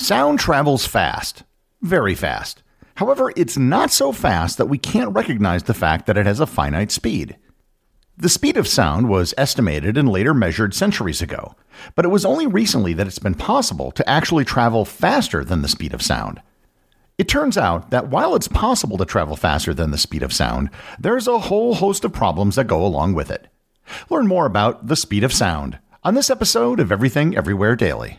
Sound travels fast, very fast. However, it's not so fast that we can't recognize the fact that it has a finite speed. The speed of sound was estimated and later measured centuries ago, but it was only recently that it's been possible to actually travel faster than the speed of sound. It turns out that while it's possible to travel faster than the speed of sound, there's a whole host of problems that go along with it. Learn more about the speed of sound on this episode of Everything Everywhere Daily.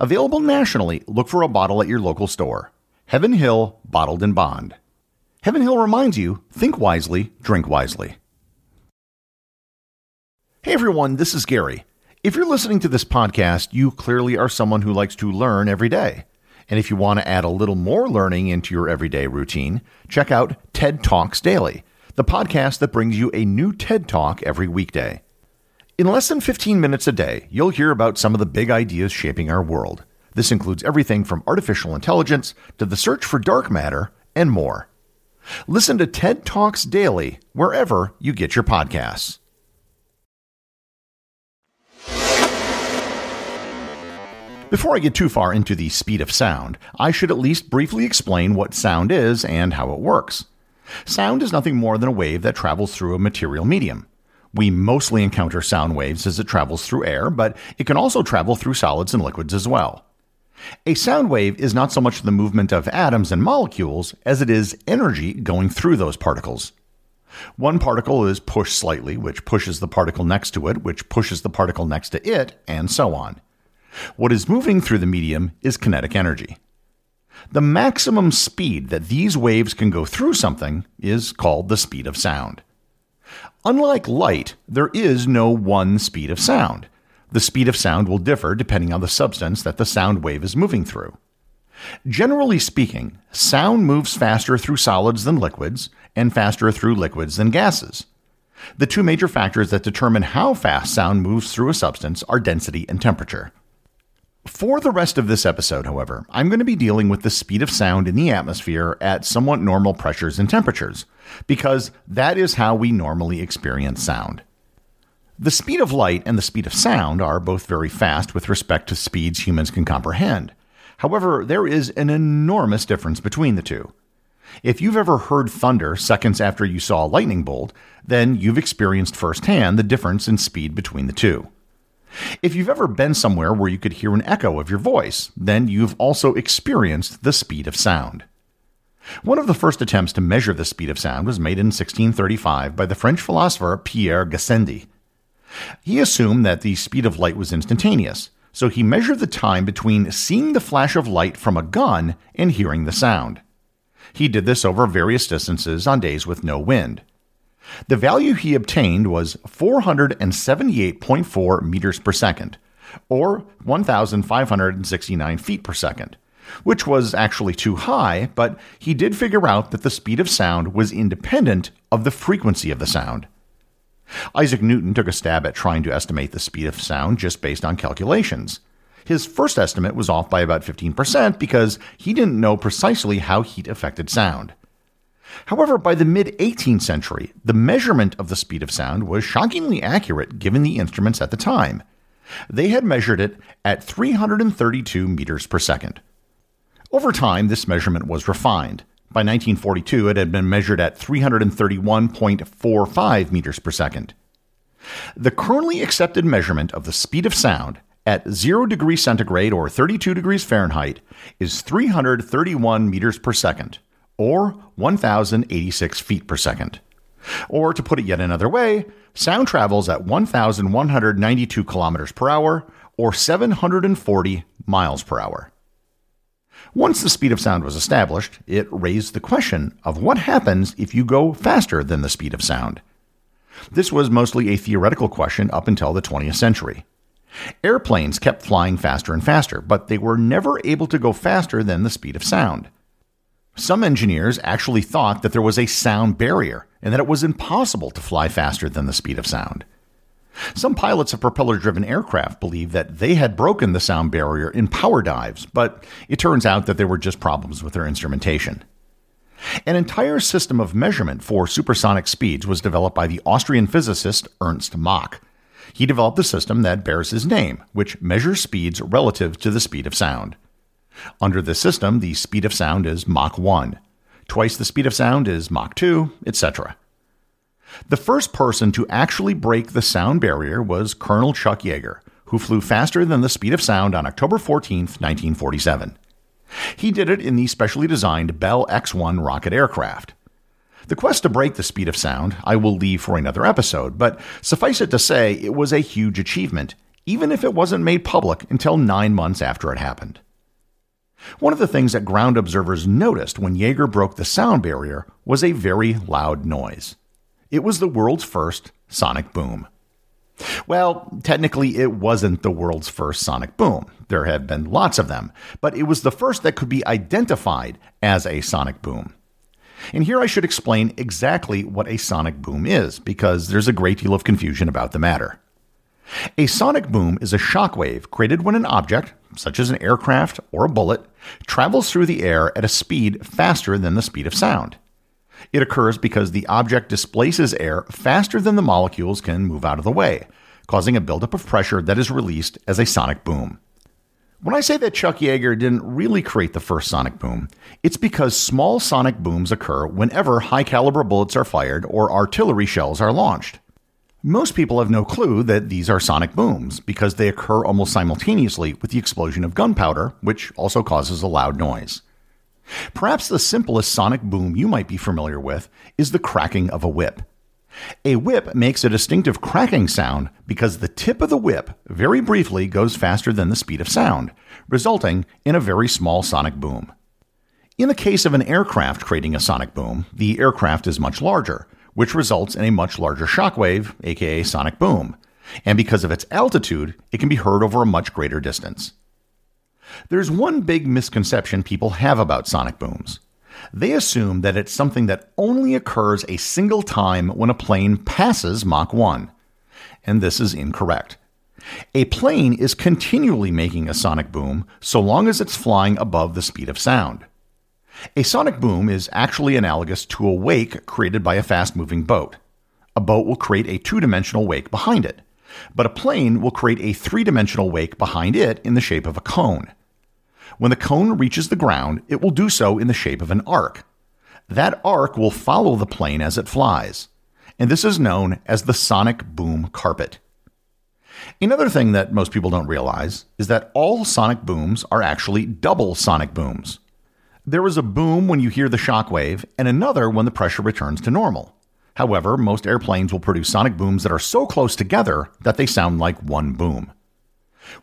Available nationally, look for a bottle at your local store. Heaven Hill Bottled in Bond. Heaven Hill reminds you think wisely, drink wisely. Hey everyone, this is Gary. If you're listening to this podcast, you clearly are someone who likes to learn every day. And if you want to add a little more learning into your everyday routine, check out TED Talks Daily, the podcast that brings you a new TED Talk every weekday. In less than 15 minutes a day, you'll hear about some of the big ideas shaping our world. This includes everything from artificial intelligence to the search for dark matter and more. Listen to TED Talks Daily wherever you get your podcasts. Before I get too far into the speed of sound, I should at least briefly explain what sound is and how it works. Sound is nothing more than a wave that travels through a material medium. We mostly encounter sound waves as it travels through air, but it can also travel through solids and liquids as well. A sound wave is not so much the movement of atoms and molecules as it is energy going through those particles. One particle is pushed slightly, which pushes the particle next to it, which pushes the particle next to it, and so on. What is moving through the medium is kinetic energy. The maximum speed that these waves can go through something is called the speed of sound. Unlike light, there is no one speed of sound. The speed of sound will differ depending on the substance that the sound wave is moving through. Generally speaking, sound moves faster through solids than liquids and faster through liquids than gases. The two major factors that determine how fast sound moves through a substance are density and temperature. For the rest of this episode, however, I'm going to be dealing with the speed of sound in the atmosphere at somewhat normal pressures and temperatures, because that is how we normally experience sound. The speed of light and the speed of sound are both very fast with respect to speeds humans can comprehend. However, there is an enormous difference between the two. If you've ever heard thunder seconds after you saw a lightning bolt, then you've experienced firsthand the difference in speed between the two. If you've ever been somewhere where you could hear an echo of your voice, then you've also experienced the speed of sound. One of the first attempts to measure the speed of sound was made in 1635 by the French philosopher Pierre Gassendi. He assumed that the speed of light was instantaneous, so he measured the time between seeing the flash of light from a gun and hearing the sound. He did this over various distances on days with no wind. The value he obtained was 478.4 meters per second, or 1,569 feet per second, which was actually too high, but he did figure out that the speed of sound was independent of the frequency of the sound. Isaac Newton took a stab at trying to estimate the speed of sound just based on calculations. His first estimate was off by about 15% because he didn't know precisely how heat affected sound. However, by the mid 18th century, the measurement of the speed of sound was shockingly accurate given the instruments at the time. They had measured it at 332 meters per second. Over time, this measurement was refined. By 1942, it had been measured at 331.45 meters per second. The currently accepted measurement of the speed of sound at 0 degrees centigrade or 32 degrees Fahrenheit is 331 meters per second, or 1,086 feet per second. Or to put it yet another way, sound travels at 1,192 kilometers per hour, or 740 miles per hour. Once the speed of sound was established, it raised the question of what happens if you go faster than the speed of sound. This was mostly a theoretical question up until the 20th century. Airplanes kept flying faster and faster, but they were never able to go faster than the speed of sound. Some engineers actually thought that there was a sound barrier and that it was impossible to fly faster than the speed of sound. Some pilots of propeller driven aircraft believed that they had broken the sound barrier in power dives, but it turns out that they were just problems with their instrumentation. An entire system of measurement for supersonic speeds was developed by the Austrian physicist Ernst Mach. He developed the system that bears his name, which measures speeds relative to the speed of sound. Under this system, the speed of sound is Mach 1. Twice the speed of sound is Mach 2, etc. The first person to actually break the sound barrier was Colonel Chuck Yeager, who flew faster than the speed of sound on October 14, 1947. He did it in the specially designed Bell X 1 rocket aircraft. The quest to break the speed of sound I will leave for another episode, but suffice it to say, it was a huge achievement, even if it wasn't made public until nine months after it happened. One of the things that ground observers noticed when Yeager broke the sound barrier was a very loud noise. It was the world's first sonic boom. Well, technically, it wasn't the world's first sonic boom. There have been lots of them, but it was the first that could be identified as a sonic boom. And here I should explain exactly what a sonic boom is, because there's a great deal of confusion about the matter. A sonic boom is a shock wave created when an object, such as an aircraft or a bullet, travels through the air at a speed faster than the speed of sound. It occurs because the object displaces air faster than the molecules can move out of the way, causing a buildup of pressure that is released as a sonic boom. When I say that Chuck Yeager didn't really create the first sonic boom, it's because small sonic booms occur whenever high caliber bullets are fired or artillery shells are launched. Most people have no clue that these are sonic booms because they occur almost simultaneously with the explosion of gunpowder, which also causes a loud noise. Perhaps the simplest sonic boom you might be familiar with is the cracking of a whip. A whip makes a distinctive cracking sound because the tip of the whip very briefly goes faster than the speed of sound, resulting in a very small sonic boom. In the case of an aircraft creating a sonic boom, the aircraft is much larger, which results in a much larger shock wave, aka sonic boom. And because of its altitude, it can be heard over a much greater distance. There's one big misconception people have about sonic booms. They assume that it's something that only occurs a single time when a plane passes Mach 1. And this is incorrect. A plane is continually making a sonic boom so long as it's flying above the speed of sound. A sonic boom is actually analogous to a wake created by a fast moving boat. A boat will create a two dimensional wake behind it, but a plane will create a three dimensional wake behind it in the shape of a cone. When the cone reaches the ground, it will do so in the shape of an arc. That arc will follow the plane as it flies, and this is known as the sonic boom carpet. Another thing that most people don't realize is that all sonic booms are actually double sonic booms. There is a boom when you hear the shock wave, and another when the pressure returns to normal. However, most airplanes will produce sonic booms that are so close together that they sound like one boom.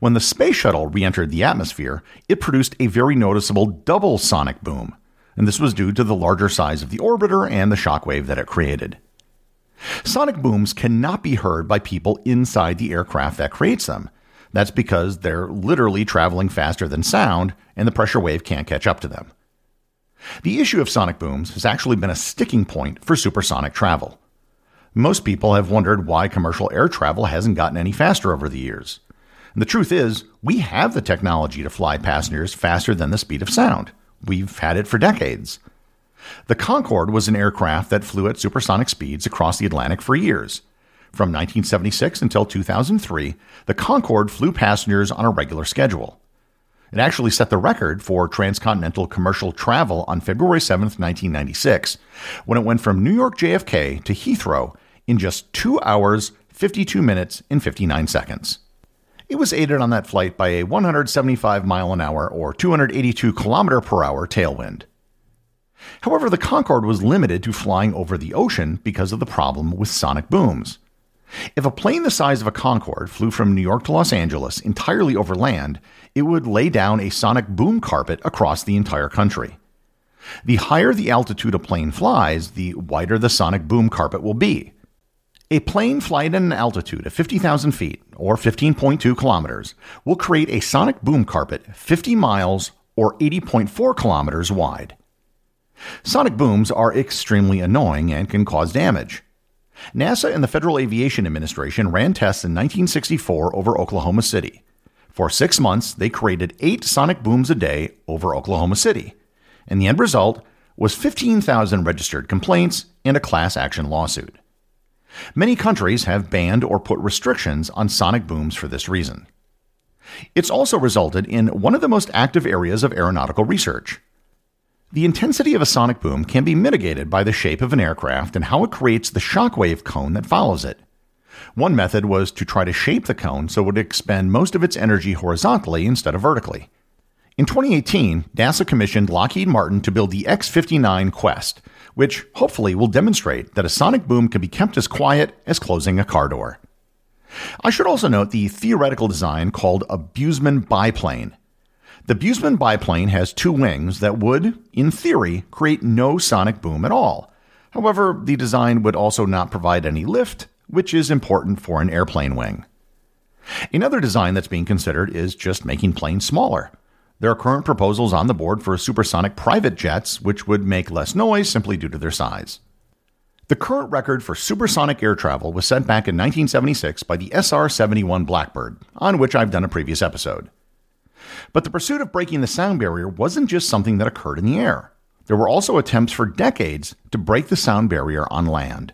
When the space shuttle re entered the atmosphere, it produced a very noticeable double sonic boom, and this was due to the larger size of the orbiter and the shockwave that it created. Sonic booms cannot be heard by people inside the aircraft that creates them. That's because they're literally traveling faster than sound, and the pressure wave can't catch up to them. The issue of sonic booms has actually been a sticking point for supersonic travel. Most people have wondered why commercial air travel hasn't gotten any faster over the years. And the truth is, we have the technology to fly passengers faster than the speed of sound. We've had it for decades. The Concorde was an aircraft that flew at supersonic speeds across the Atlantic for years. From 1976 until 2003, the Concorde flew passengers on a regular schedule. It actually set the record for transcontinental commercial travel on February 7, 1996, when it went from New York JFK to Heathrow in just 2 hours, 52 minutes and 59 seconds. It was aided on that flight by a 175 mile an hour or 282 kilometer per hour tailwind. However, the Concorde was limited to flying over the ocean because of the problem with sonic booms. If a plane the size of a Concorde flew from New York to Los Angeles entirely over land, it would lay down a sonic boom carpet across the entire country. The higher the altitude a plane flies, the wider the sonic boom carpet will be. A plane flying at an altitude of 50,000 feet, or 15.2 kilometers, will create a sonic boom carpet 50 miles or 80.4 kilometers wide. Sonic booms are extremely annoying and can cause damage. NASA and the Federal Aviation Administration ran tests in 1964 over Oklahoma City. For six months, they created eight sonic booms a day over Oklahoma City. And the end result was 15,000 registered complaints and a class action lawsuit. Many countries have banned or put restrictions on sonic booms for this reason. It's also resulted in one of the most active areas of aeronautical research the intensity of a sonic boom can be mitigated by the shape of an aircraft and how it creates the shockwave cone that follows it. One method was to try to shape the cone so it would expend most of its energy horizontally instead of vertically. In 2018, NASA commissioned Lockheed Martin to build the X 59 Quest, which hopefully will demonstrate that a sonic boom can be kept as quiet as closing a car door. I should also note the theoretical design called a Busemann biplane. The Busemann biplane has two wings that would, in theory, create no sonic boom at all. However, the design would also not provide any lift, which is important for an airplane wing. Another design that's being considered is just making planes smaller. There are current proposals on the board for supersonic private jets, which would make less noise simply due to their size. The current record for supersonic air travel was set back in 1976 by the SR 71 Blackbird, on which I've done a previous episode. But the pursuit of breaking the sound barrier wasn't just something that occurred in the air. There were also attempts for decades to break the sound barrier on land.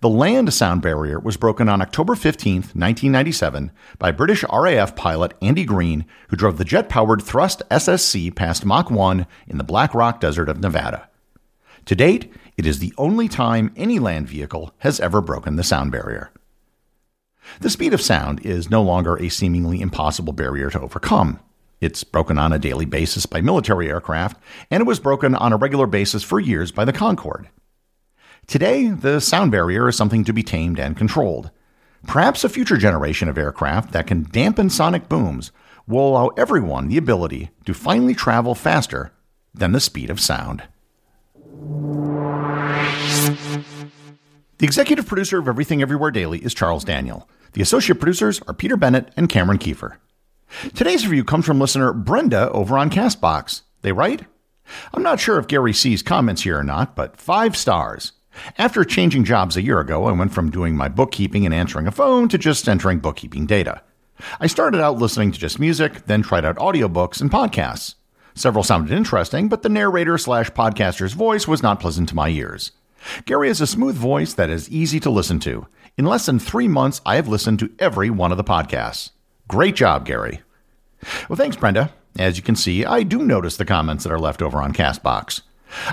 The land sound barrier was broken on October 15, 1997, by British RAF pilot Andy Green, who drove the jet powered Thrust SSC past Mach 1 in the Black Rock Desert of Nevada. To date, it is the only time any land vehicle has ever broken the sound barrier. The speed of sound is no longer a seemingly impossible barrier to overcome. It's broken on a daily basis by military aircraft, and it was broken on a regular basis for years by the Concorde. Today, the sound barrier is something to be tamed and controlled. Perhaps a future generation of aircraft that can dampen sonic booms will allow everyone the ability to finally travel faster than the speed of sound. The executive producer of Everything Everywhere Daily is Charles Daniel. The associate producers are Peter Bennett and Cameron Kieffer. Today's review comes from listener Brenda over on Castbox. They write, I'm not sure if Gary sees comments here or not, but five stars. After changing jobs a year ago, I went from doing my bookkeeping and answering a phone to just entering bookkeeping data. I started out listening to just music, then tried out audiobooks and podcasts. Several sounded interesting, but the narrator slash podcaster's voice was not pleasant to my ears. Gary has a smooth voice that is easy to listen to. In less than three months, I have listened to every one of the podcasts. Great job, Gary. Well, thanks, Brenda. As you can see, I do notice the comments that are left over on Castbox.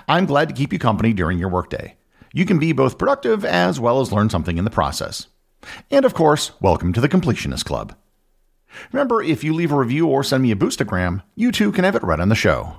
I'm glad to keep you company during your workday. You can be both productive as well as learn something in the process. And of course, welcome to the Completionist Club. Remember, if you leave a review or send me a boostagram, you too can have it read on the show.